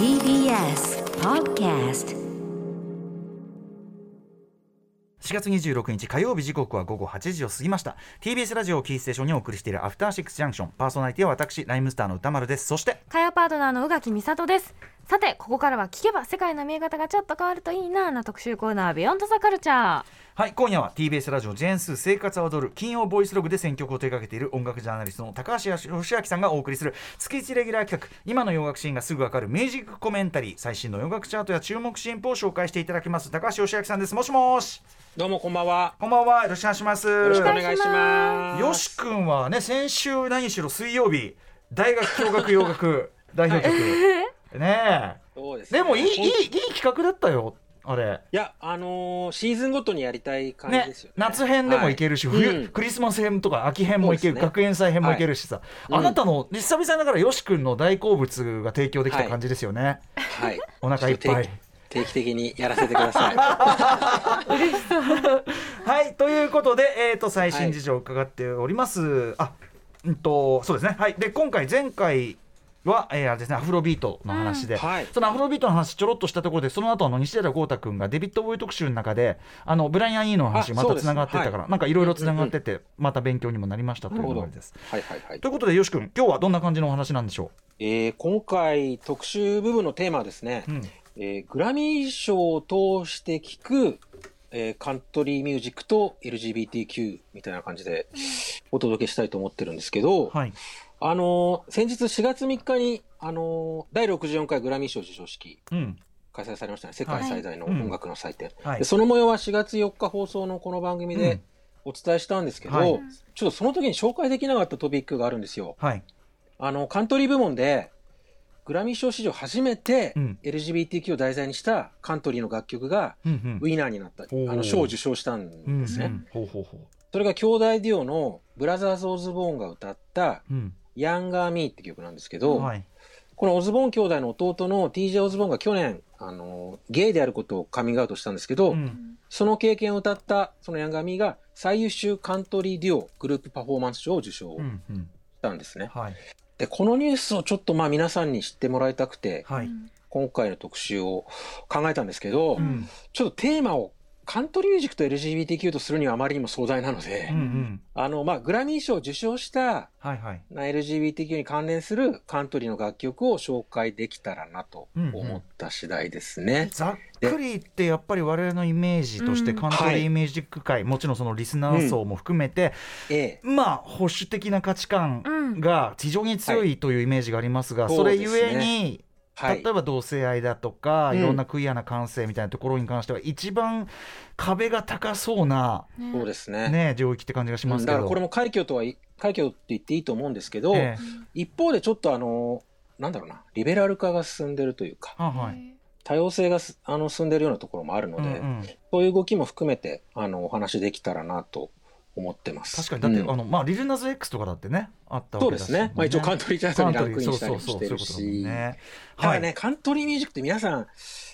TBS Podcast 4月26日火曜日時刻は午後8時を過ぎました。TBS ラジオをキーステーションにお送りしているアフターシックスジャンクションパーソナリティは私ライムスターの歌丸です。そして火曜パートナーの宇垣美里です。さてここからは聞けば世界の見え方がちょっと変わるといいなな特集コーナービヨンドザカルチャーはい今夜は TBS ラジオジェーンスー生活を踊る金曜ボイスログで選曲を手掛けている音楽ジャーナリストの高橋義明さんがお送りする月1レギュラー企画。今の洋楽シーンがすぐわかるミュージックコメンタリー最新の洋楽チャートや注目新譜を紹介していただきます。高橋義明さんです。もしもしどうもこんばんは。こんばんは。よろしくお願いします。よろしくお願いします。よし君はね先週何しろ水曜日大学共学洋楽 代表曲。ねそうですえでもいいいいいい企画だったよあれ。いや、あのーシーズンごとにやりたい感じねですよね。夏編でもいけるし、冬、はい。うん。クリスマス編とか秋編もいける、ね。学園祭編もいけるしさ、はい。あなたの久々だからよし君の大好物が提供できた感じですよね、はい。お腹いっぱい定期。的にやらせてください。はいということで、えー、と最新事情を伺っております、あうんとそうですね。はい。で今回前回は、えーですね、アフロビートの話で、はい。そのアフロビートの話ちょろっとしたところでその後あの西寺豪太君がデビッド・ボーイ特集の中であのブライアン・イーの話またつながってたから、はい。なんかいろいろつながってて、また勉強にもなりましたということです。はいはいはい。と。いうことでよし君今日はどんな感じのお話なんでしょえー今回特集部分のテーマはですね、う、うんえーグラミー賞を通して聞く、えーカントリーミュージックと LGBTQ みたいな感じでお届けしたいと思ってるんですけど、はい。あのー先日4月3日に、あのー第64回グラミー賞授賞式うん。開催されましたね。世界最大の音楽の祭典、はい。でその模様は4月4日放送のこの番組うん。でお伝えしたんですけど、はい。ちょっとその時に紹介できなかったトピックがあるんですよ。はい。あのカントリー部門でグラミー賞史上初めてうん。LGBTQ を題材にしたカントリーの楽曲がうんうん。ウィナーになった、おー。あの賞を受賞したんうんですね、それが兄弟デュオのブラザーズ・オズボーンが歌ったううん「ヤンガー・ミー」って曲なんですけど、はい。このオズボーン兄弟の弟の TJ オズボーンが去年、あの、ゲイであることをカミングアウトしたんですけど、うん。その経験を歌った、そのヤンガーミーが最優秀カントリーデュオグループパフォーマンス賞を受賞しうんうん。たんですね。はいで、このニュースをちょっとまあ皆さんに知ってもらいたくて、はい。今回の特集を考えたんですけど、うん。ちょっとテーマをカントリーミュージックと LGBTQ とするにはあまりにも壮大なので、うんうん。あの、まあ、グラミー賞を受賞したはいはい。な LGBTQ に関連するカントリーの楽曲を紹介できたらなと思った次第ですね。ざっくり言ってやっぱり我々のイメージとしてうん。カントリーミュージック界、もちろんそのリスナー層も含めて、ええ。まあ保守的な価値観うん。が非常に強いというイメージがありますが、はい。それゆえに、はい。例えば同性愛だとか、うん。いろんなクイアな感性みたいなところに関しては一番壁が高そうな、そうですね。ね、領域って感じがしますけど。だからこれも快挙とはい快挙って言っていいと思うんですけど、ええ。一方でちょっとあのなんだろうなリベラル化が進んでるというかあはい。多様性がすあの進んでるようなところもあるので、うんうん。そういう動きも含めてあのお話できたらなと思ってます。確かにだって、うんあのまあリルナズ X とかだってねあったわそうけですね。まあ一応カントリーチャートにランクインしたりもそうしてるそうそうそういうし。ことだもんねカントリーミュージックって皆さん、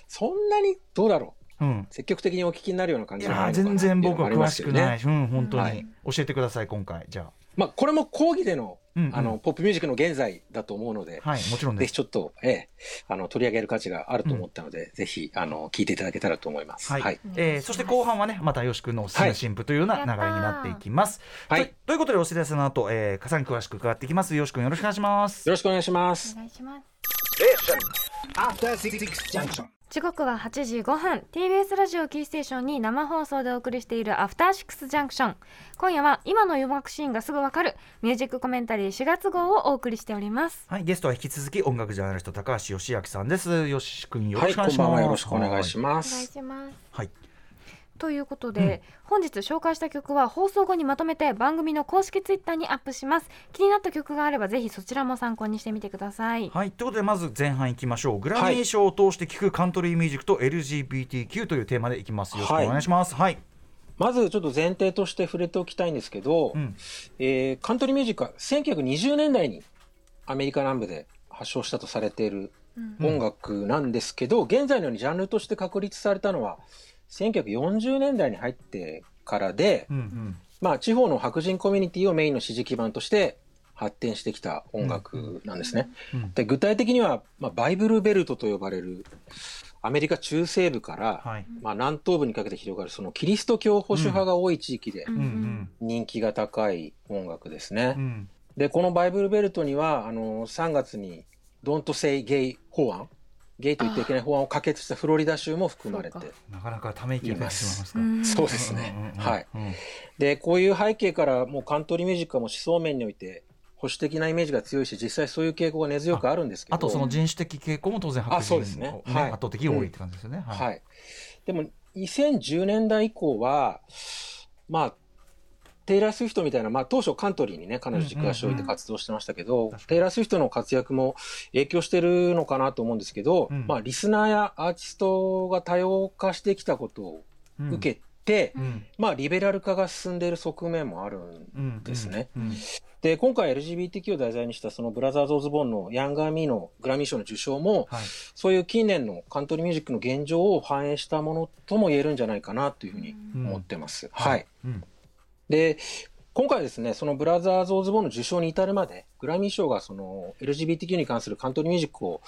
そんなにどうだろううん積極的にお聞きになるような感いじじゃないのかな全然僕は詳しくない、うん本当に、はい教えてください今回じゃあ、まあこれも講義での、うんうん。あの、ポップミュージックの現在だと思うので、はいもちろんです。ぜひちょっと、ええ、あの、取り上げる価値があると思ったので、ぜひ、あの、聞いていただけたらと思います。はい、はい。えーそして後半はねまたよし君のおすすめ新婦というような流れになっていきます、はい。とということでお知らせの後、えー、かさに詳しく伺っていきます。よし君よろしくお願いします。よろしくお願いします。お。願いします。Junction. 時刻は8時5分。TBS ラジオキーステーションに生放送でお送りしているアフターシックスジャンクション今夜は今の洋楽シーンがすぐわかるミュージックコメンタリー4月号をお送りしております。はいゲストは引き続き音楽ジャーナリスト高橋義明さんです。よし君よろはい、しくお願いします、こんばんは。よろしくお願いしお願います。します。はいということで、本日紹介した曲は放送後にまとめて番組の公式ツイッターにアップします。気になった曲があればぜひそちらも参考にしてみてください。はい、ということでまず前半いきましょう。グラミー賞を通して聴くカントリーミュージックと LGBTQ というテーマでいきます。よろしくお願いします。はい、まずちょっと前提として触れておきたいんですけど、うん。えーカントリーミュージックは1920年代にアメリカ南部で発祥したとされているうん。音楽なんですけど、現在のようにジャンルとして確立されたのは1940年代に入ってからで、うんうん。まあ、地方の白人コミュニティをメインの支持基盤として発展してきた音楽なんですね。うんで具体的には、まあ、バイブルベルトと呼ばれるアメリカ中西部から、はい。まあ、南東部にかけて広がるそのキリスト教保守派が多い地域でうんうん。うん人気が高い音楽ですね。うん。でこのバイブルベルトにはあの3月に「Don't Say Gay」法案ゲイと言ってはいけない法案を可決したフロリダ州も含まれてなかなかため息が出てしまいますか。うん。そうですね。うんうんうん。うんはい。うんでこういう背景からもうカントリーミュージックはもう思想面において保守的なイメージが強いし実際そういう傾向が根強くあるんですけど。あとその人種的傾向も当然白あそう人ですね。ねはい。圧倒的に多いって感じですよね。はい、でも2010年代以降はまあテイラー・スウィフトみたいな、まあ、当初カントリーにね彼女軸足を置いて活動してましたけど、テイラー・スウィフトの活躍も影響してるのかなと思うんですけど、うん。まあ、リスナーやアーティストが多様化してきたことをうん受けて、うん。まあ、リベラル化が進んでいる側面もあるんうんですね。うん。で今回 LGBTQ を題材にしたそのブラザーズ・オズボーンのヤンガー・ミーのグラミー賞の受賞も、はい。そういう近年のカントリーミュージックの現状を反映したものとも言えるんじゃないかなというふうに思ってます。はい。うんで、今回ですね、そのブラザーズ・オズボーンの受賞に至るまで、グラミー賞がその LGBTQ に関するカントリーミュージックを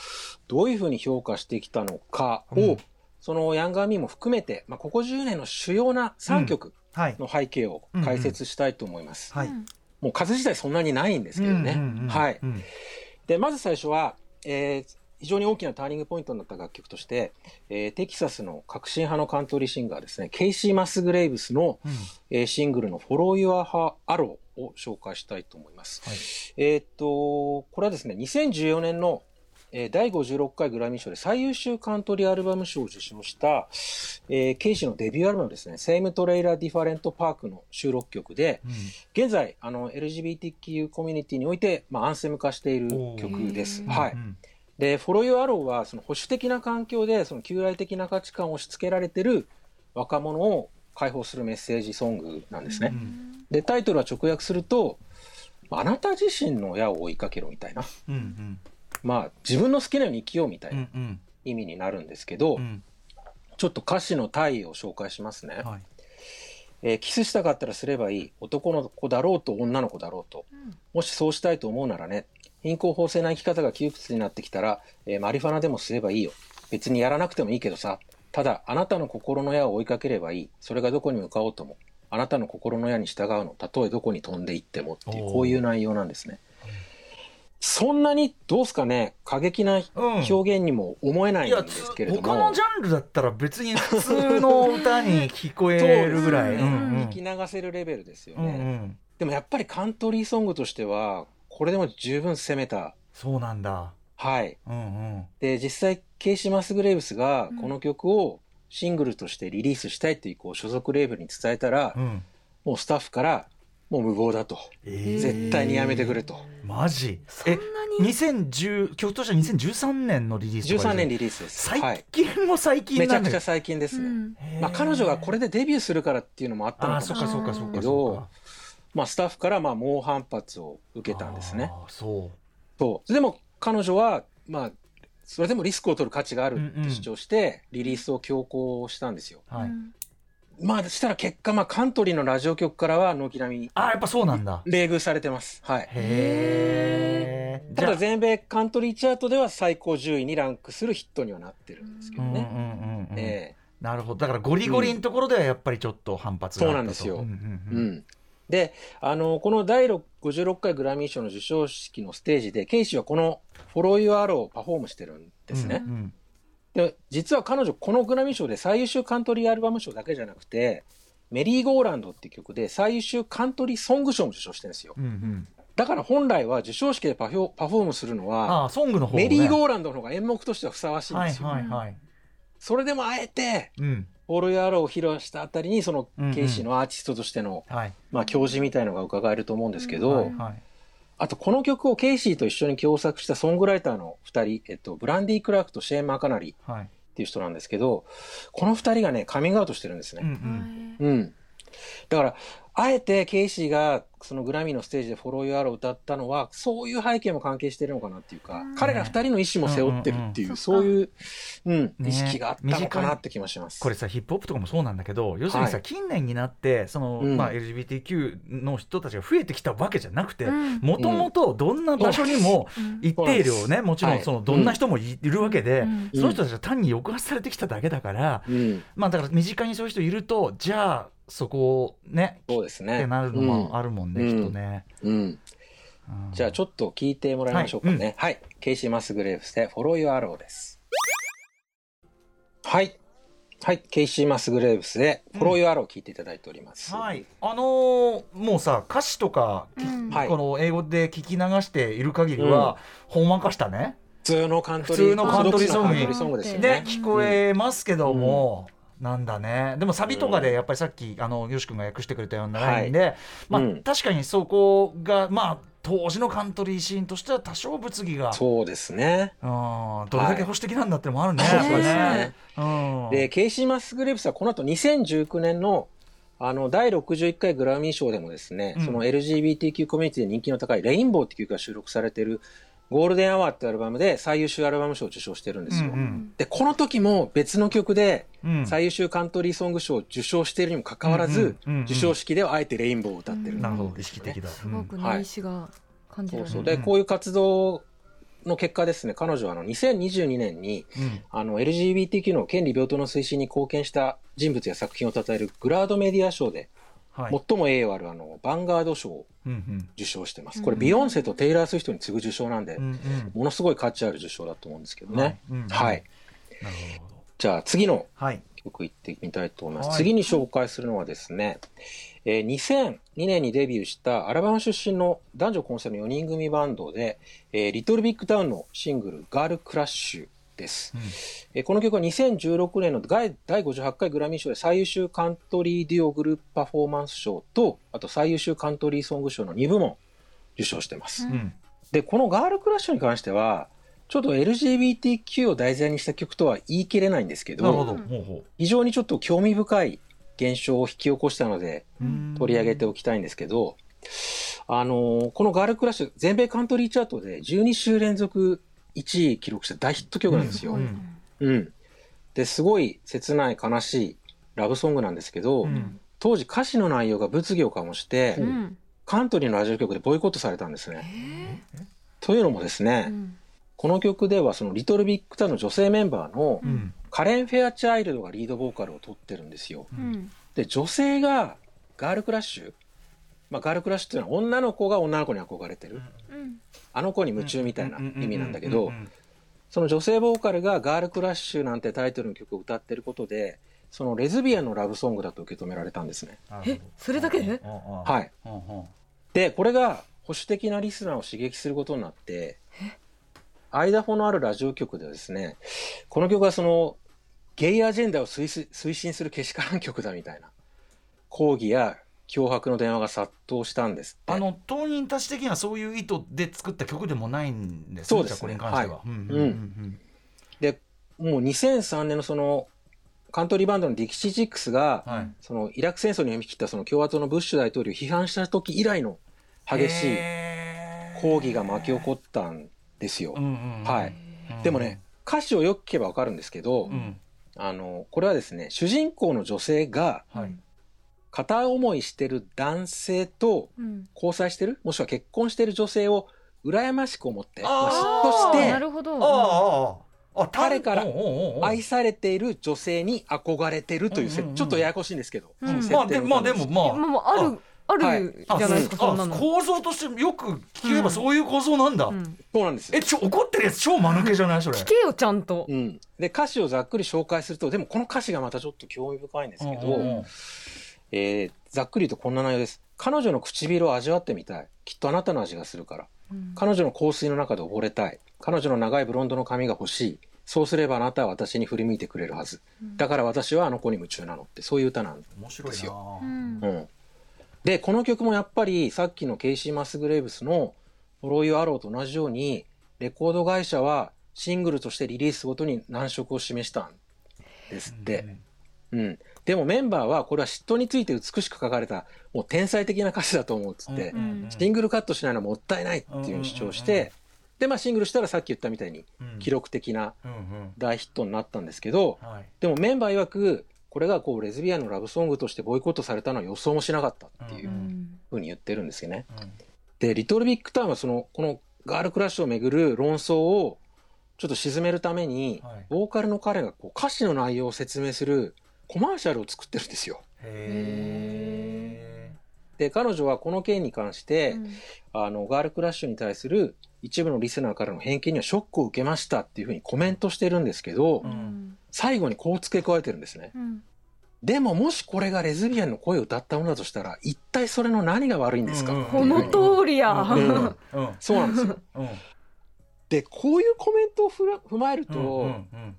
どういうふうに評価してきたのかを、うんそのヤンガー・ミーも含めて、まあ、ここ10年の主要な3曲はいの背景を解説したいと思います。はいもう数自体そんなにないんですけどね。はい。うんで、まず最初は、えー非常に大きなターニングポイントになった楽曲として、えーテキサスの革新派のカントリーシンガーですね、ケイシー・マスグレイブスの、うんえーシングルの Follow Your Arrow を紹介したいと思います。はいえーっと、これはですね、2014年の、えー第56回グラミー賞で最優秀カントリーアルバム賞を受賞した、えーケイシーのデビューアルバムですね、Same Trailer Different Park の収録曲で、うん現在、あの、LGBTQ コミュニティにおいて、まあ、アンセム化している曲です。はい。うんで、フォロー・ユー・アローは、その保守的な環境で、その旧来的な価値観を押し付けられてる若者を解放するメッセージソングなんですね。うん。で、タイトルは直訳すると、あなた自身の矢を追いかけろみたいな。うんうん。まあ、自分の好きなように生きようみたいうんうなん。意味になるんですけど、うん。ちょっと歌詞の体位を紹介しますね。はい。えーキスしたかったらすればいい。男の子だろうと女の子だろうと、もしそうしたいと思うならね貧困法制な生き方が窮屈になってきたら、えーマリファナでもすればいいよ。別にやらなくてもいいけどさ。ただあなたの心の矢を追いかければいい。それがどこに向かおうとも。あなたの心の矢に従うの。たとえどこに飛んでいってもっていうこういう内容なんですね。そんなにどうすかね。過激な表現にも思えないんですけれども、他のジャンルだったら別に普通の歌に聞こえるぐらい。そうですねうんうん。聞き流せるレベルですようんうね、ん。でもやっぱりカントリーソングとしてはこれでも十分攻めた。そうなんだ。はい。うんうん。で実際ケイシー・マスグレーブスがこの曲をシングルとしてリリースしたいっていうこう所属レーベルに伝えたら、うん。もうスタッフからもう無謀だと。えー。絶対にやめてくれと、マジ？そんなに？2010曲としては2013年のリリースとか13年リリリースです、最はい、近も最近めちゃくちゃ最近ですね、うん。まあ、彼女がこれでデビューするからっていうのもあったのかもしれないそっかそっかそっかけどまあ、スタッフからまあ猛反発を受けたんですね。あーそそう。でも彼女はまあそれでもリスクを取る価値があるうんうん。って主張してリリースを強行したんですよ、うはい。うん。まあしたら結果まあカントリーのラジオ局からは軒並みあーやっぱそうなんだ。冷遇されてます。はい。へえただ全米カントリーチャートでは最高10位にランクするヒットにはなってるんですけどね、うんうんうんうんえなるほど。だからゴリゴリのところではやっぱりちょっと反発があったと。そうなんですよ。うんうんえううん。んであのこの第6 56回グラミー賞の授賞式のステージでケイシーはこの「 Follow Your Arrow」をパフォームしてるんですね、うんうん。で実は彼女このグラミー賞で最優秀カントリーアルバム賞だけじゃなくて「メリーゴーランド」っていう曲で最優秀カントリーソング賞も受賞してるんですよ。うんうん。だから本来は授賞式で perform するのはメリーゴーランドの方が演目としてはふさわしいんはいですよ、はいはい。それでもあえてうん「 Follow Your Arrow」を披露したあたりにそのうんうん。ケイシーのアーティストとしての、はい。まあ、矜持みたいのが伺えると思うんですけど、はいはい。あとこの曲をケイシーと一緒に共作したソングライターの2人、えっと、ブランディ・クラークとシェーン・マカナリはい。っていう人なんですけどこの2人がねカミングアウトしてるんですうんうね。んうん。だからあえてケイシーがそのグラミーのステージで「フォロー・ユア・アロー」を歌ったのはそういう背景も関係してるのかなっていうか、うん。彼ら二人の意思も背負ってるっていう、うんそういう、うんね意識があったのかなって気もします。これさヒップホップとかもそうなんだけど要するにさ、はい近年になってその、うん。まあ、LGBTQ の人たちが増えてきたわけじゃなくてうん。もともとどんな場所にもうん。一定量ねもちろはい。んそのどんな人もいるわけで、うん。その人たちは単に抑圧されてきただけだから、うん、まあだから身近にそういう人いるとじゃあそこをねそうですね。ってなるのもあるもんね、うんきっとね。うんうんうんじゃあちょっと聞いてもらいましょうかね。はい。ケイシー・マスグレーブスで Follow Your Arrow です。はい。はい。ケイシー・マスグレーブスで Follow Your Arrow 聞いていただいております。はい、あのーもうさ歌詞とか、きうんはいこの英語で聞き流している限りは、ほんわかしたね普通のカントリー、普通のカントリーソングにカントリーソングですよでね。聞こえますけども、なんだね。でもサビとかでやっぱりさっきあのよし君が訳してくれたようなラインで、まあ、うん。確かにそこがまあ当時のカントリーシーンとしては多少物議が、そうですね。うん、どれだけ保守的なんだってのもあるね。そうやっぱですね。うん、で、ケイシー・マスグレーブスはこの後2019年のあの第61回グラミー賞でもですね、うん。その LGBTQ コミュニティで人気の高いレインボーっていう曲が収録されているゴールデンアワーってアルバムで最優秀アルバム賞を受賞してるんですよ。うんうん。で、この時も別の曲でうん。最優秀カントリーソング賞を受賞しているにもかかわらず、うんうんうんうん。授賞式ではあえてレインボーを歌ってる、なるほど意識的だ。すごくね、はい。意志が感じられる。そうそう。で、こういう活動の結果ですね、彼女はあの2022年にうんうん。あの LGBTQ の権利平等の推進に貢献した人物や作品を称えるグラードメディア賞ではい最も栄誉あるあのバンガード賞をうんうん受賞してます。うんこれビヨンセとテイラー・スウィフトに次ぐ受賞なんで、うんうんものすごい価値ある受賞だと思うんですけどね。うんうんはい。なるほど。じゃあ次のはい。曲いってみたいと思います。はい次に紹介するのはですね、えー2002年にデビューしたアラバマ出身の男女混成の4人組バンドで、えーリトルビッグタウンのシングルガールクラッシュです。うん。えーこの曲は2016年の第第58回グラミー賞で最優秀カントリーデュオグループパフォーマンス賞と、あと最優秀カントリーソング賞の2部門受賞してます。うん。うんで、このガールクラッシュに関しては、ちょっと LGBTQ を題材にした曲とは言い切れないんですけど、非常にちょっと興味深い現象を引き起こしたので取り上げておきたいんですけど、あのーこのガールクラッシュ、全米カントリーチャートで12週連続1位記録した大ヒット曲なんですよ。ううんん。で、すごい切ない悲しいラブソングなんですけど、うん当時歌詞の内容が物議を醸して、うんカントリーのラジオ局でボイコットされたんですね。というのもですね、うんこの曲ではそのリトルビッグタウンの女性メンバーのうんカレン・フェアチャイルドがリードボーカルを取ってるんですよ。うんで、女性がガールクラッシュ。まあ、ガールクラッシュっていうのは女の子が女の子に憧れてる。うんあの子に夢中みたいな意味なんだけどう、んその女性ボーカルがガールクラッシュなんてタイトルの曲を歌ってることで、そのレズビアンのラブソングだと受け止められたんですね。えそれだけではい。で、これが保守的なリスナーを刺激することになって、アイダホのあるラジオ局ではですね、この曲はその gay agenda を推す推進するけしからん曲だみたいな抗議や脅迫の電話が殺到したんです。あの当人たち的にはそういう意図で作った曲でもないんですねそうですね。これに関しては。で、もう2003年のそのカントリーバンドのディキシー・チックスが、うんはい。そのイラク戦争に踏み切ったその共和党のブッシュ大統領を批判した時以来の激しい抗議が巻き起こったんですよ。はい。でもね、歌詞をよく聞けばわかるんですけど、うん。あの、これはですね、主人公の女性がはい片思いしてる男性とうん。交際してる、もしくは結婚してる女性を羨ましく思って、まあ嫉あ妬してなるほど。あああああ彼から愛されている女性に憧れてるというせ、うんうんうん。ちょっとややこしいんですけど、まあでまあでもまあ。まあるあはい。るじゃないですかあそんなの。構造としてよく聞けばそういう構造なんだ、うん。そうなんですよ。え。ちょ怒ってるやつ超間抜けじゃない？それ。聞けよちゃんと。うん、で歌詞をざっくり紹介するとでもこの歌詞がまたちょっと興味深いんですけど、うんうんうんえーざっくり言うとこんな内容です。彼女の唇を味わってみたい。きっとあなたの味がするから。うん。彼女の香水の中で溺れたい。彼女の長いブロンドの髪が欲しい。そうすればあなたは私に振り向いてくれるはず。だから私はあの子に夢中なのってそういう歌なん面白いですよな、うん。うん、でこの曲もやっぱりさっきのケイシー・マスグレーブスの「 Follow Your Arrow」と同じようにレコード会社はシングルとしてリリースすることに難色を示したんですって。うん、でもメンバーはこれは嫉妬について美しく書かれたもう天才的な歌詞だと思うっつって、シングルカットしないのはもったいないっていう主張して、でまあシングルしたらさっき言ったみたいにうん。記録的な大ヒットになったんですけど、はい。でもメンバー曰くこれがこうレズビアンのラブソングとしてボイコットされたのは予想もしなかったっていううんふうに言ってるんですよね。うん。で、リトルビッグタウンはその、このガールクラッシュをめぐる論争をちょっと沈めるために、はい。ボーカルの彼がこう歌詞の内容を説明するコマーシャルを作ってるんですよ。へで、彼女はこの件に関して、うん。あの、ガールクラッシュに対する一部のリスナーからの偏見にはショックを受けましたっていうふうにコメントしてるんですけど、うん。最後にこう付け加えてるんですね。うん。でももしこれがレズビアンの声を歌ったものだとしたら、一体それの何が悪いんですか、うんうんこの通りや、うんうんそうなんですよ。うん。で、こういうコメントをふら踏まえると、うんうん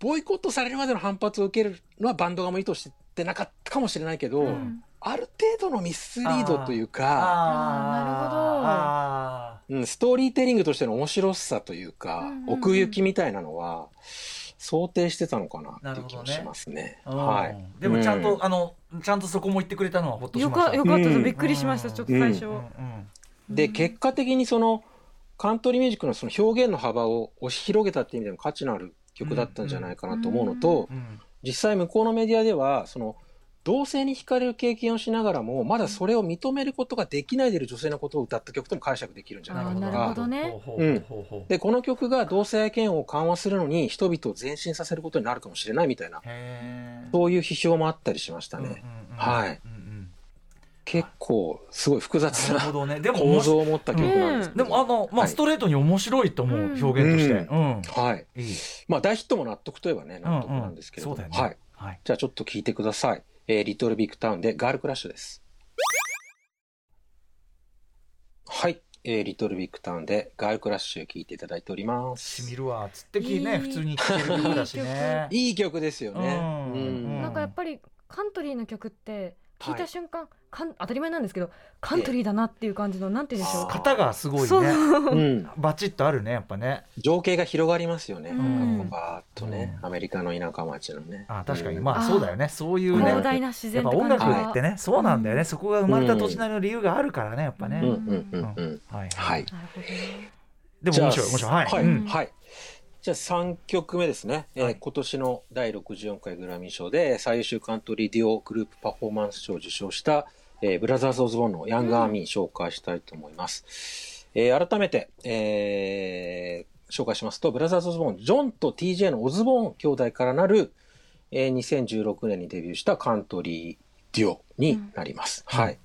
ボイコットされるまでの反発を受けるのはバンド側も意図してなかったかもしれないけど、うん。ある程度のミスリードというか、あうん、ストーリーテリングとしての面白さというか、うんうんうん。奥行きみたいなのは想定してたのかなっていう気もしますね。ーはい。でもちゃんと、うあのちゃんとそこも言ってくれたのはほっとしよました。かよかった。です、うん。びっくりしました。ちょっと最初、うんうん。で結果的にそのカントリーミュージックのその表現の幅を押し広げたっていう意味でも価値のある曲だったんじゃないかなと思うのと、うん実際向こうのメディアではその同性に惹かれる経験をしながらもまだそれを認めることができないでいる女性のことを歌った曲とも解釈できるんじゃないかとあーなるほかどね。ほうほうほうほうほうでこの曲が同性愛嫌悪を緩和するのに人々を前進させることになるかもしれないみたいなそういう批評もあったりしましたね、はいうんうん結構すごい複雑ななるほどね。でも構造を持った曲なんですけど、でもあのまあはい。ストレートに面白いと思ううん表現として。うん。はい。まあ大ヒットも納得といえばね納得なんですけれどはい。はい。じゃあちょっと聞いてください。えーリトルビッグタウンでガールクラッシュです。はい。えーリトルビッグタウンでガールクラッシュ聞いていただいております。しみるわつってきねいい。普通に聴ける曲だしね。いい曲ですよね。うん。うん。なんかやっぱりカントリーの曲って聞いた瞬間、かん当たり前なんですけどカントリーだなっていう感じのなんて言うんでしょう。型がすごいそう。ねうん。バチッとあるねやっぱね。情景が広がりますよね。うん。なんかバーッとね、うん。アメリカの田舎町のね。あ確かに。うん。まあそうだよね。そういうね。広大な自やっぱ音楽ってねそうなんだよね。うん。そこが生まれた土地なりの理由があるからねやっぱね。うん。うん。うん。うん。はいはい。でも面白い面白い。はい。はい。うん。はいじゃあ3曲目ですね、えーはい今年の第64回グラミー賞で最優秀カントリーデュオグループパフォーマンス賞を受賞した、えーブラザーズ・オズボーンのヤング・アーミー紹介したいと思います。えー改めて、えー紹介しますと、ブラザーズ・オズボーン、ジョンと TJ のオズボーン兄弟からなる、えー2016年にデビューしたカントリーデュオになります。うんはい。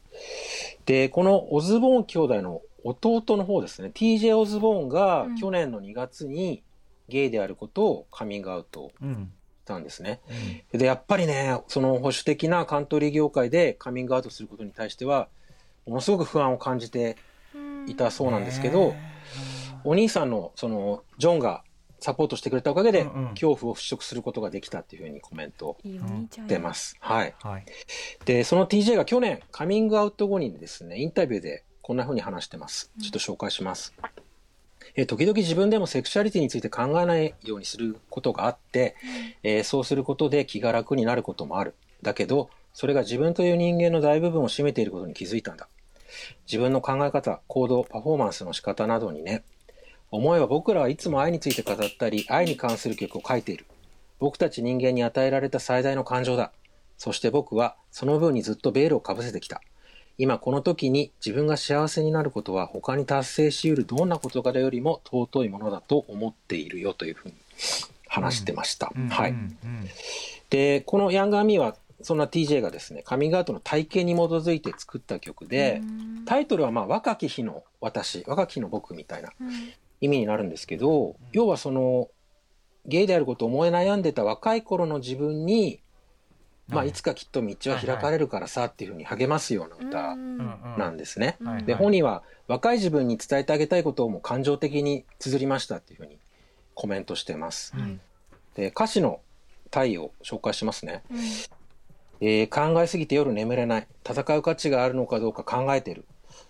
で、このオズボーン兄弟の弟の方ですね、TJ オズボーンがうん去年の2月にゲイであることをカミングアウトうんしたんですね。うんで、やっぱりね、その保守的なカントリー業界でカミングアウトすることに対しては、ものすごく不安を感じていたそうなんですけど、ねお兄さんのそのジョンがサポートしてくれたおかげで、うんうん恐怖を払拭することができたっていうふうにコメント出ます。はい。はいで、その TJ が去年カミングアウト後にですね、インタビューでこんな風に話してます。ちょっと紹介します。えー時々自分でもセクシャリティについて考えないようにすることがあって、えーそうすることで気が楽になることもある。だけど、それが自分という人間の大部分を占めていることに気づいたんだ。自分の考え方、行動、パフォーマンスの仕方などにね、思えば僕らはいつも愛について語ったり、愛に関する曲を書いている。僕たち人間に与えられた最大の感情だ。そして僕はその分にずっとベールをかぶせてきた。今この時に自分が幸せになることは他に達成し得るどんな事柄よりも尊いものだと思っているよというふうに話してました。うんはい。うんうんで、このヤングアーミーはそんな TJ がですね、カミングアウトの体験に基づいて作った曲で、タイトルはまあ若き日の私、若き日の僕みたいな意味になるんですけど、要はそのゲイであることを思い悩んでた若い頃の自分に、まあはいいつかきっと道は開かれるからさっていうふうに励ますような歌なんですね。で、本人は若い自分に伝えてあげたいことをもう感情的に綴りましたっていうふうにコメントしてます。はいで、歌詞の体を紹介しますね。えー考えすぎて夜眠れない。戦う価値があるのかどうか考えてる。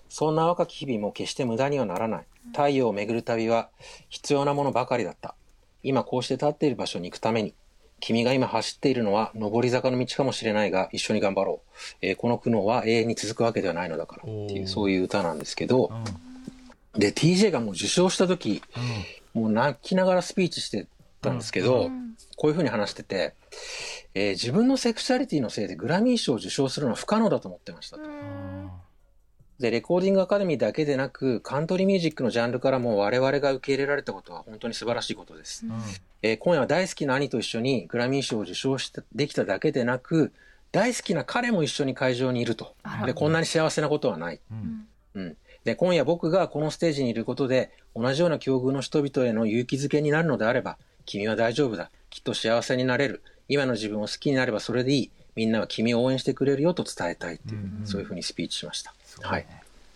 そんな若き日々も決して無駄にはならない。太陽を巡る旅は必要なものばかりだった。今こうして立っている場所に行くために、君が今走っているのは上り坂の道かもしれないが一緒に頑張ろう、えーこの苦悩は永遠に続くわけではないのだから。っていうそういう歌なんですけど。うん。で TJ がもう受賞した時もう泣きながらスピーチしてたんですけど、こういうふうに話してて、えー自分のセクシャリティのせいでグラミー賞を受賞するのは不可能だと思ってましたと。で、レコーディングアカデミーだけでなく、カントリーミュージックのジャンルからも我々が受け入れられたことは本当に素晴らしいことです。えー今夜は大好きな兄と一緒にグラミー賞を受賞してできただけでなく、大好きな彼も一緒に会場にいると。で、こんなに幸せなことはない。うんうん。で、今夜僕がこのステージにいることで、同じような境遇の人々への勇気づけになるのであれば、君は大丈夫だ。きっと幸せになれる。今の自分を好きになればそれでいい。みんなは君を応援してくれるよと伝えたいっていう、うんうん。そういうふうにスピーチしました。そうはい。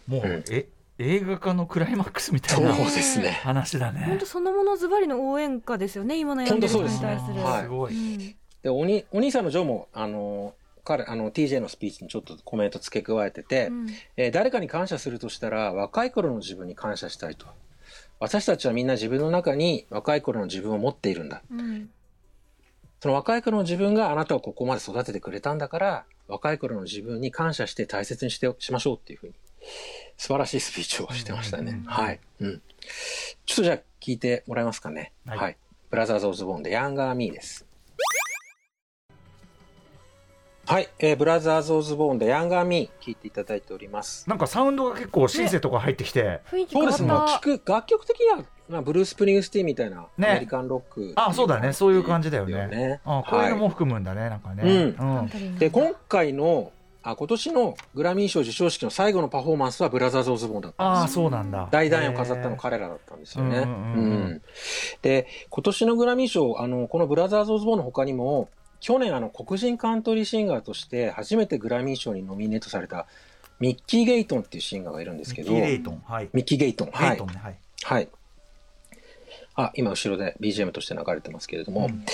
もう、うん。え映画化のクライマックスみたそいうなですね。話だね。本当そのものズバリの応援歌ですよね今悩んでる人に対する。すねはい。すごい、うん。で、おに、お兄さんのジョーも、あの、彼、あの、TJ のスピーチにちょっとコメント付け加えてて、うん。えー誰かに感謝するとしたら若い頃の自分に感謝したいと。私たちはみんな自分の中に若い頃の自分を持っているんだ。うんその若い頃の自分があなたをここまで育ててくれたんだから若い頃の自分に感謝して大切にしてしましょうっていうふうに素晴らしいスピーチをしてましたね、うんうんうんはい、うん、ちょっとじゃあ聞いてもらえますかね。ははい。い、ブラザーズ・オズボーンでヤンガー・ミーです。はい、えーブラザーズ・オズボーンでヤンガー・ミー聞いていただいております。なんかサウンドが結構シンセとか入ってきて、雰囲気変そうわった。です。ね。聞く、楽曲的には、まあ、ブルース・プリングスティーンみたいな、ね。アメリカンロック、あそうだね。そういう感じだよね。ね。あこういうのもは含むんだね、なんかね、うん。カントリーのいで、今回の、あ今年のグラミー賞授賞式の最後のパフォーマンスはブラザーズ・オズボーンだったんああですよ。そうなんだ。大団円を飾ったの彼らだったんですよね。ううんんうんうん。うん。で、今年のグラミー賞、あの、このブラザーズ・オズボーンの他にも、去年あの黒人カントリーシンガーとして初めてグラミー賞にノミネートされたミッキー・ゲイトンっていうシンガーがいるんですけど、ミッキー・レイトン。はい。ミッキー・ゲイトン。はい。レイトン。ねはい。はい。あ、今後ろで BGM として流れてますけれども、うん。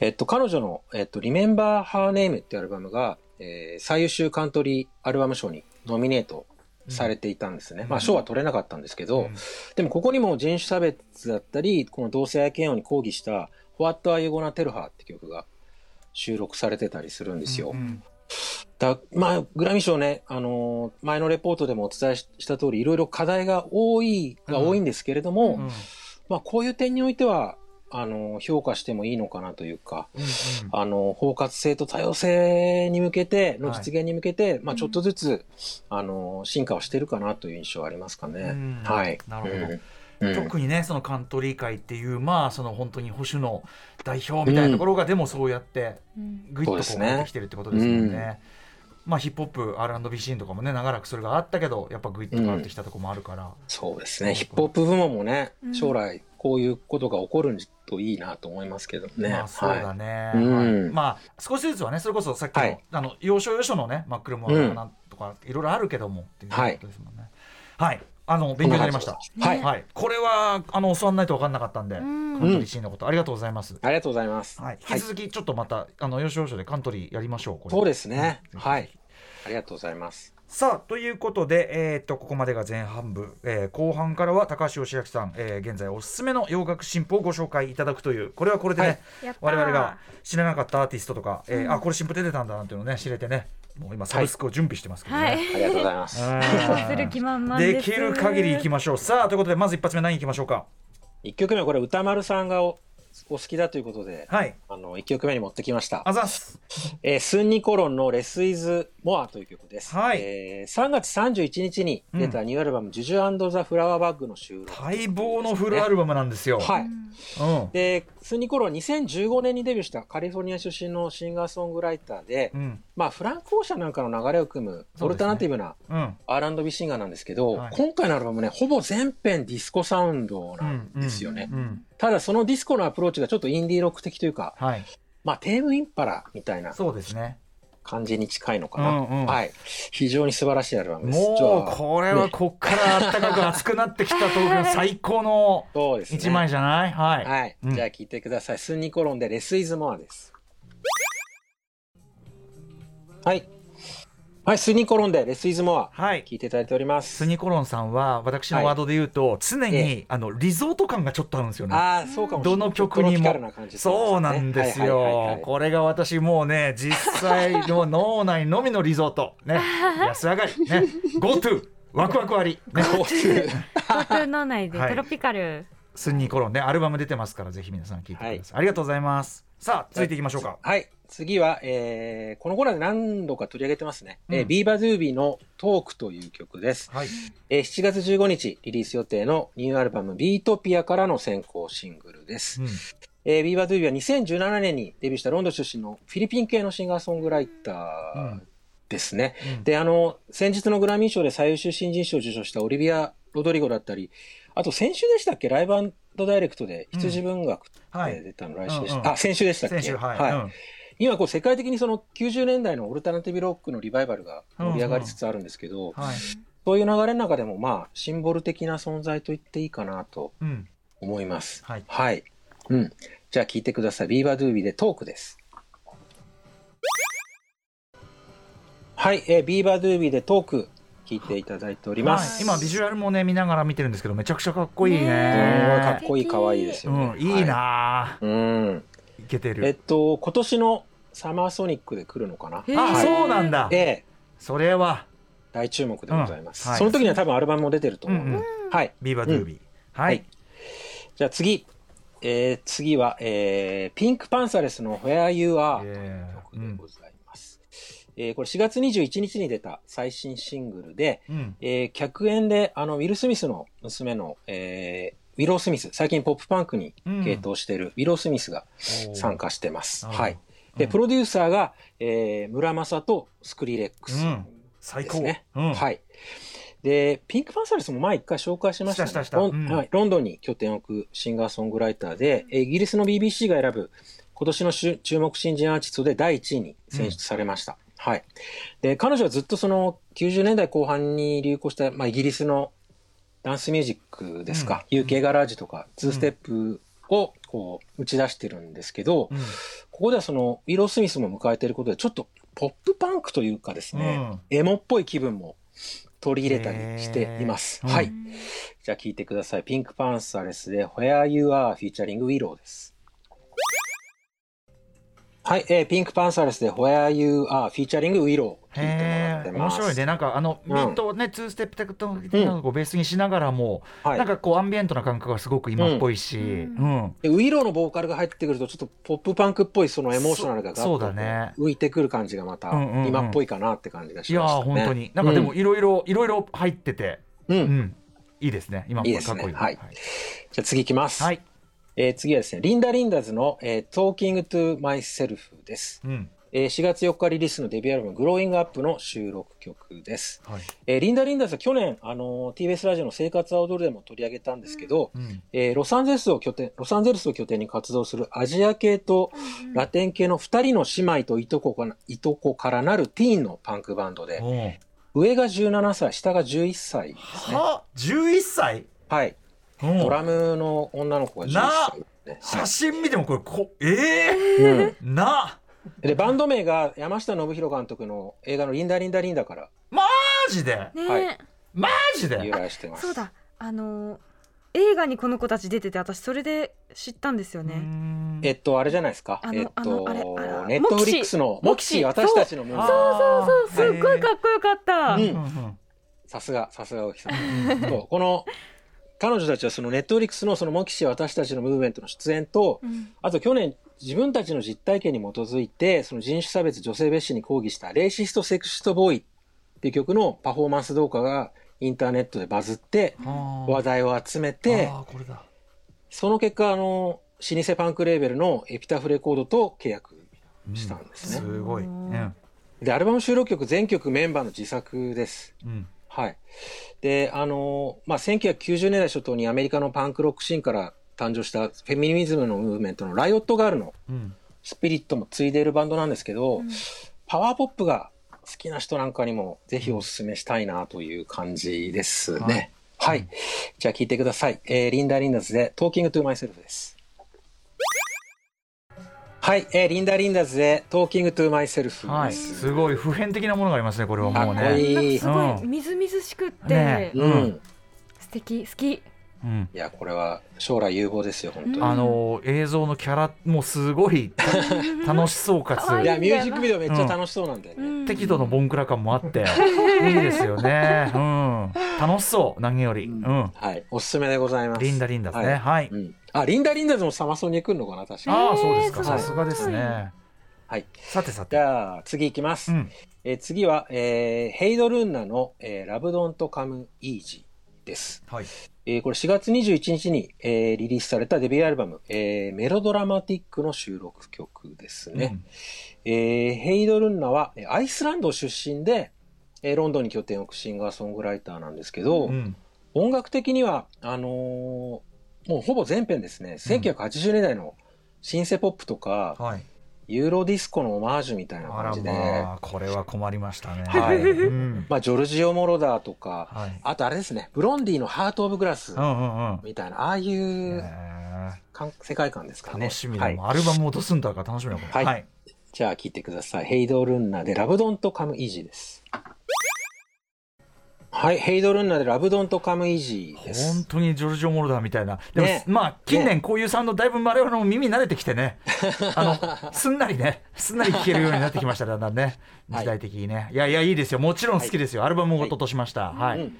えっと、彼女の、えっと、Remember Her Name っていうアルバムが、えー最優秀カントリーアルバム賞にノミネートされていたんですね。まあ、賞は取れなかったんですけど、うん。でもここにも人種差別だったり、この同性愛嫌悪に抗議した What Are You Gonna Tell Her って曲が収録されてたりするんですよ。うんだまあ、グラミー賞ね、あのー前のレポートでもお伝えしした通り、いろいろ課題が多い、が多いんですけれども、うんまあ、こういう点においては、あの、評価してもいいのかなというか、うんうん。あの、包括性と多様性に向けて、のはい。実現に向けて、まあ、ちょっとずつ、あの、進化をしてるかなという印象はありますかね。うん。はい。なるほど。うん。うん。特にねそのカントリー界っていうまあその本当に保守の代表みたいなところがでもそうやってうん。グイッとこうってきてるってことですもんね。まあヒップホップ R&B シーンとかもね長らくそれがあったけどやっぱグイッと変わってきたところもあるから、そうですね。ヒップホップ部門もねう、ん。将来、こういうことが起こるといいなと思いますけどね。まあそうだはね、いうん。はいまあ少しずつはねそれこそさっきの,、はい。あの要所要所のねマックルもうんなんとかいろいろあるけどもっていうこはいとですもんね。はい、あの勉強になりました。はい。はい、これはあの教わらないと分かんなかったんで、うんカントリーシーンのことありがとうございます。ありがとうございます。はい、引き続きちょっとまた、あの要所要所でカントリーやりましょう。そうですね。うんはい。ありがとうございます。さあということで、えー、とここまでが前半部、えー後半からは高橋義明さん、えー現在おすすめの洋楽新譜をご紹介いただくというこれはこれでね、はい我々が知らなかったアーティストとか、えーうんあこれ新譜出てたんだなんていうのをね知れてねもう今サブスクを準備してますけどね。はい。ありがとうございます。する気満々で。きる限りいきましょうさあということでまず一発目何いきましょうか？一曲目はこれ歌丸さんがおお好きだということで、はいあの、一曲目に持ってきました。あざっすえースンニコロンのレスイズモアという曲です。はいえー3月31日に出たニューアルバム、ジュジュザ・フラワーバッグの収録。待望のフルアルバムなんですよ。はい。うんで、スンニコロンは2015年にデビューしたカリフォルニア出身のシンガーソングライターで、うん。まあフランク・オーシャンなんかの流れを組むオルタナティブなうん。R&B シンガーなんですけど、はい。今回のアルバムね、ほぼ全編ディスコサウンドなんですよね。うん。ただそのディスコのアプローチがちょっとインディーロック的というか、はい。まあテームインパラみたいな。そうですね。感じに近いのかな。うんうんはい。非常に素晴らしいアルバムです。もうあこれはねこっから暖かく熱くなってきた時の 最高の。一枚じゃない？はい。はい。うんじゃあ聞いてください。スンニコロンでレスイズモアです。はい。はい、スニコロンでレスイズモア、はい。聞いていただいております。スニコロンさんは私のワードで言うと、常に、えあのリゾート感がちょっとあるんですよね。ああ、そうかもしれない。どの曲にも。そうなんですはいはいはいはよい。これが私もうね実際の 脳内のみのリゾート。ね。安上がり。ね。GoTo ワクワクあり。ね。こういう東京の内ではい。トロピカル、スニーコロンねアルバム出てますからぜひ皆さん聞いてください、ありがとうございますさあ続いていきましょうかはい。次は、えー、このコーナーで何度か取り上げてますね。えーうんビーバードゥービーのトークという曲です。はいえー7月15日リリース予定のニューアルバムビートピアからの先行シングルです。うんえービーバードゥービーは2017年にデビューしたロンドン出身のフィリピン系のシンガーソングライターですね。うんで、あの、先日のグラミー賞で最優秀新人賞を受賞したオリビア・ロドリゴだったり、あと先週でしたっけ？ライブダイレクトで羊文学はい。で出たの来週でした。うんうん。あ、先週でしたっけ？先週はい、うん。今こう世界的にその90年代のオルタナティブロックのリバイバルが盛り上がりつつあるんですけど、はい。そういう流れの中でもまあシンボル的な存在と言っていいかなとうん。思います。はい。はい。うん。じゃあ聞いてください。ビーバードゥービーでトークです。はい、えービーバードゥービーでトーク聞いていただいております。はい、今ビジュアルもね見ながら見てるんですけどめちゃくちゃかっこいいすごいかねっこいい、可愛いですよね。うんいい。な、うん。い、けてえっると、今年のサマーソニックで来るのかな？あ、はい。そうなんだ。ええ。それは。大注目でございます。うん。はい。その時には多分アルバムも出てると思う。うんうん。はい。ビーバードゥービー、はい、じゃあ次。えー次は、えーピンクパンサレスの Where You Are えー曲でございます。えーこれ4月21日に出た最新シングルで、うんえー客演であのウィル・スミスの娘の、えーウィロー・スミス、最近ポップパンクに傾倒しているウィロー・スミスが参加してます。おーはい。で、うんプロデューサーが、えー村正とスクリレックスうん最高ですね。うんはい。で、ピンクパンサレスも前一回紹介しましたねしたしたしたロはい。ロンドンに拠点を置くシンガーソングライターで、えーイギリスの BBC が選ぶ今年のし注目新人アーティストで第1位に選出されました。はい。で、彼女はずっとその90年代後半に流行した、まあ、イギリスのダンスミュージックですか、UK ガラージとか2ステップをこう打ち出してるんですけど、うんここではそのウィロー・スミスも迎えていることでちょっとポップパンクというかですね、エモっぽい気分も取り入れたりしています。はい。じゃあ聞いてください。ピンクパンサレスで Where You Are フィーチャリング Willow です。はい、えーピンクパンサレスで Where You Are フィーチャリング Willow 聞いてもらへえってます。面白いね。なんかあのうん。ビートをね、ツーステップテクトのをベースにしながらも、はい。なんかこうアンビエントな感覚がすごく今っぽいし、うん。でウィローのボーカルが入ってくるとちょっとポップパンクっぽいそのエモーショナルがそうだね。浮いてくる感じがまたうんうんうん。今っぽいかなって感じがいやーしましたね。本当に。なんかでもいろいろいろいろ入ってて、うん、ううん。ん、いいですね。今っぽいかっこいい。はい。じゃあ次いきます。はい、えー次はですね、リンダ・リンダーズの、えー Talking to Myself です。うんえー4月4日リリースのデビューアルバム、グローイングアップの収録曲です。はいえーリンダ・リンダーズは去年、あのー TBS ラジオの生活は踊るでも取り上げたんですけど、うんえーロサンゼルスを拠点、ロサンゼルスを拠点に活動するアジア系とラテン系の2人の姉妹といとこかないとこからなるティーンのパンクバンドで、上が17歳、下が11歳ですね。は11歳？はい。うん。ドラムの女の子が11歳ですね。写真見てもこれこええうん。ー、な。で、バンド名が山下信弘監督の映画のリンダ・リンダ・リンダから。マジで？はい。マジで？由来してます。そうだ。あのー映画にこの子たち出てて私それで知ったんですようね。ん。えっと、あれじゃないですか。あのえっあのあれとネットフリックスのモキシー、モキシー私たちのムーブメント。そうそうすっごいかっこよかった。うん。うんうんさすが、さすが大木さん。そうこの、彼女たちはそのネットフリックスのそのモキシー、私たちのムーブメントの出演と、うん。あと去年、自分たちの実体験に基づいて、その人種差別、女性蔑視に抗議した、 Racist, Sexist Boy っていう曲のパフォーマンス動画がインターネットでバズって、話題を集めて、あーこれだその結果、あの、老舗パンクレーベルのエピタフレコードと契約したんですね。すごい、うん。で、アルバム収録曲全曲メンバーの自作です。うんはい。で、あの、まあ、1990年代初頭にアメリカのパンクロックシーンから誕生したフェミニズムのムーブメントのライオットガールのうんスピリットも継いでいるバンドなんですけど、うんパワーポップが好きな人なんかにもぜひお勧めしたいなという感じですね。はい。じゃあ聞いてください。えーリンダ・リンダズで Talking to Myself です。はい、えーリンダ・リンダズで Talking to Myself です。はい、すごい普遍的なものがありますねこれはもうかっこいね。いすごいみずみずしくって、ねううんん。素敵好きうん、いや、これは将来有望ですよ、本当に。あの映像のキャラもすごい 楽しそうかついや、ミュージックビデオめっちゃ楽しそうなんでね。うん適度のボンクラ感もあって いいですよね。うん、楽しそう何より。うん、はい、おすすめでございます。リンダリンダですね。はい。うん。あ、リンダ・リンダズもサマソニに来るのかな、確かに。ああそうですか。さすがですね。はい。じさてさて。ゃあ、次いきます。うん。えー次は、えーヘイドルンナの、えーラブドンとカムイージーです。はい。えーこれ4月21日に、えーリリースされたデビューアルバム、えーメロドラマティックの収録曲ですね。えーヘイドルンナはえーアイスランド出身で、えーロンドンに拠点を置くシンガーソングライターなんですけど、うん。うん。音楽的には、あのーもうほぼ全編ですね、1980年代のシンセポップとか、はい。ユーロディスコのオマージュみたいな感じで、まあこれは困りましたね。はいうん。まあ、ジョルジオ・モロダーとか、はい。あとあれですね、ブロンディのハート・オブ・グラスうんうんうん。みたいな、ああいうえかん世界観ですかね。ー楽しみだ。はいアルバム落とすんだから楽しみだこれ。はいはい。じゃあ聴いてください。ヘイドルンナでラブドンとカムイージーです。はい、ヘイドルンナでラブドンとカムイージーです。本当にジョルジオ・モルダーみたいな、でも、ね。まあ近年こういうサウンドだいぶ我々の耳に慣れてきてね。あのすんなりね。すんなり聴けるようになってきました。だんだんね。はい時代的にね、い、やいやいいですよ。もちろん好きですよ、アルバムごととしました。はい、うん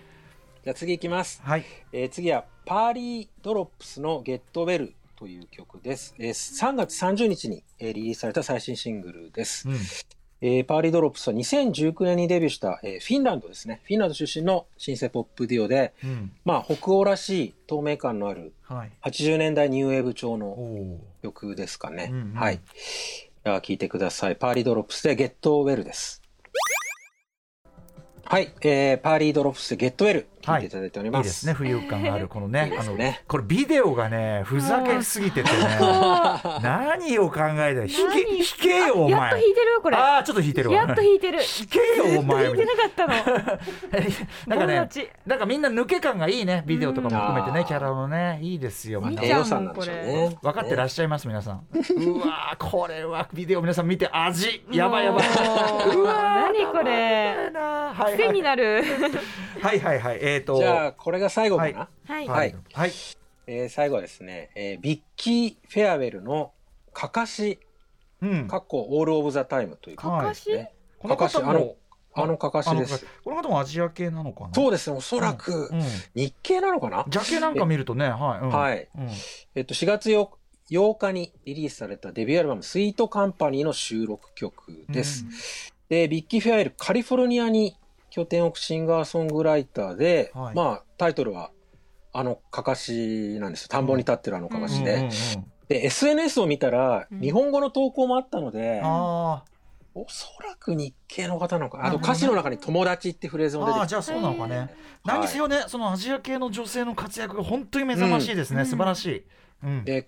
じゃあ次いきます。はい。えー次はパーリー・ドロップスの Get Well という曲です。えー3月30日に、えーリリースされた最新シングルです。うんえーパーリー・ドロップスは2019年にデビューした、えーフィンランドですね。フィンランド出身のシンセポップデュオで、うんまあ北欧らしい透明感のあるはい80年代ニューウェーブ調おのお曲ですかね。うんうんはい。では聴いてください。パーリー・ドロップスで Get Well です。はい、えー、 Pearly Drops で Get Well 聴い。ていただいております。いいですね浮遊感があるこのね いいね。これビデオがねふざけすぎててね何を考えて弾け何弾けよお前。やっと弾いてるこれ。ああちょっと弾いてるわ。やっと弾いてる。弾けよお前。弾いてなかったの。なんかねなんかみんな抜け感がいいねビデオとかも含めてね、うん。キャラのね。いいですよまた。見ちゃう栄養さんなんでしょうね。分かってらっしゃいます皆さん。うわーこれはビデオ皆さん見て味やばいやばい。も ううわー何これ。はい癖になる。はいはいはい。えっ、ー、とじゃあ、これが最後かな？はい。はい。はい。えー最後はですね、えービッキー・フェアウェルのかかし、うん。かっこオール・オブ・ザ・タイムというはい。かかし。ね。この方もあのあのかかしです。この方もアジア系なのかな？そうですね、おそらくうん、日系なのかな？ジャケなんか見るとねはい、うん、はい。うん。えっと、4月 8, 8日にリリースされたデビューアルバム、スイートカンパニーの収録曲です。で、ビッキー・フェアウェル、カリフォルニアに拠点を置くシンガーソングライターで、はい。まあ、タイトルは、あのかかしなんですよ。田んぼに立ってるあのかかしで。うんうんうんで、SNS を見たら、うん。日本語の投稿もあったので、あおそらく日系の方なのかな。あと歌詞の中に友達ってフレーズーも出てきて。じゃあそうなのかね、何にせよねそのアジア系の女性の活躍が本当に目覚ましいですね、うん。素晴らしい、うん、で、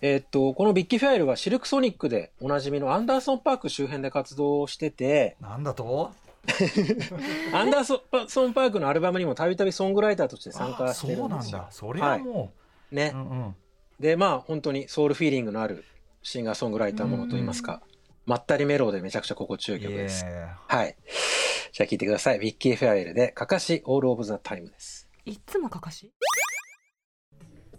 えーっと、このビッキー・フェアウェルはシルクソニックでおなじみのアンダーソン・パーク周辺で活動をしてて、なんだと？Anderson .Paak のアルバムにもたびたびソングライターとして参加してそうなんるんですよだ。それはもねう、う。んうんで、まあ本当にソウルフィーリングのあるシンガーソングライターものといいますか、まったりメロウでめちゃくちゃ心地よい曲です。はい。じゃあ聴いてください。 Vicky Farewell で、かかし All of the Time です。いつもかかし？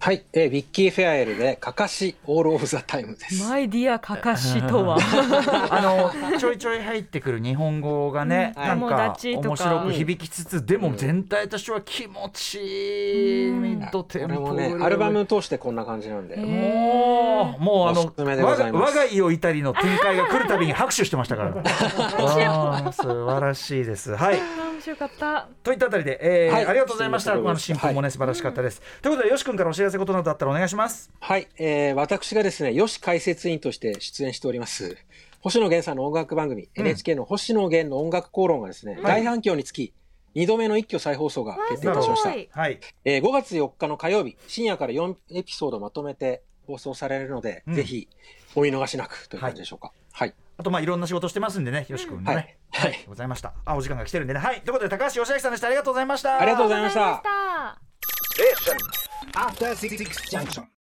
はい。えー Vicky Farewell で、かかし All of the Time です。 My Dear かかしとは。あのちょいちょい入ってくる日本語がね、うん。なんか面白く響きつつ、でも全体としては気持ちいい、うん。ミッドテンポこれもね、アルバム通してこんな感じなんで。もうもうあの我が我が家を至りの展開が来るたびに拍手してましたから。素晴らしいです。はい。面白かった。といったあたりで、えーはい。ありがとうございました。この進行もね、素晴らしかったです。ということで、よし君からお知らせことなどあったらお願いします。はい、えー、私がですね、よし解説員として出演しております、星野源さんの音楽番組、NHK の星野源の音楽討論がですね、大反響につき、2度目の一挙再放送が決定いたしました。はい。えー5月4日の火曜日、深夜から4エピソードまとめて放送されるので、うんぜひお見逃しなくという感じでしょうか。はい。あと、まあ、いろんな仕事してますんでね、よし君もね。はいはい。ございました。あ、お時間が来てるんでね。はい。ということで、高橋義明さんでした。ありがとうございました。ありがとうございましたあ After Six Junction.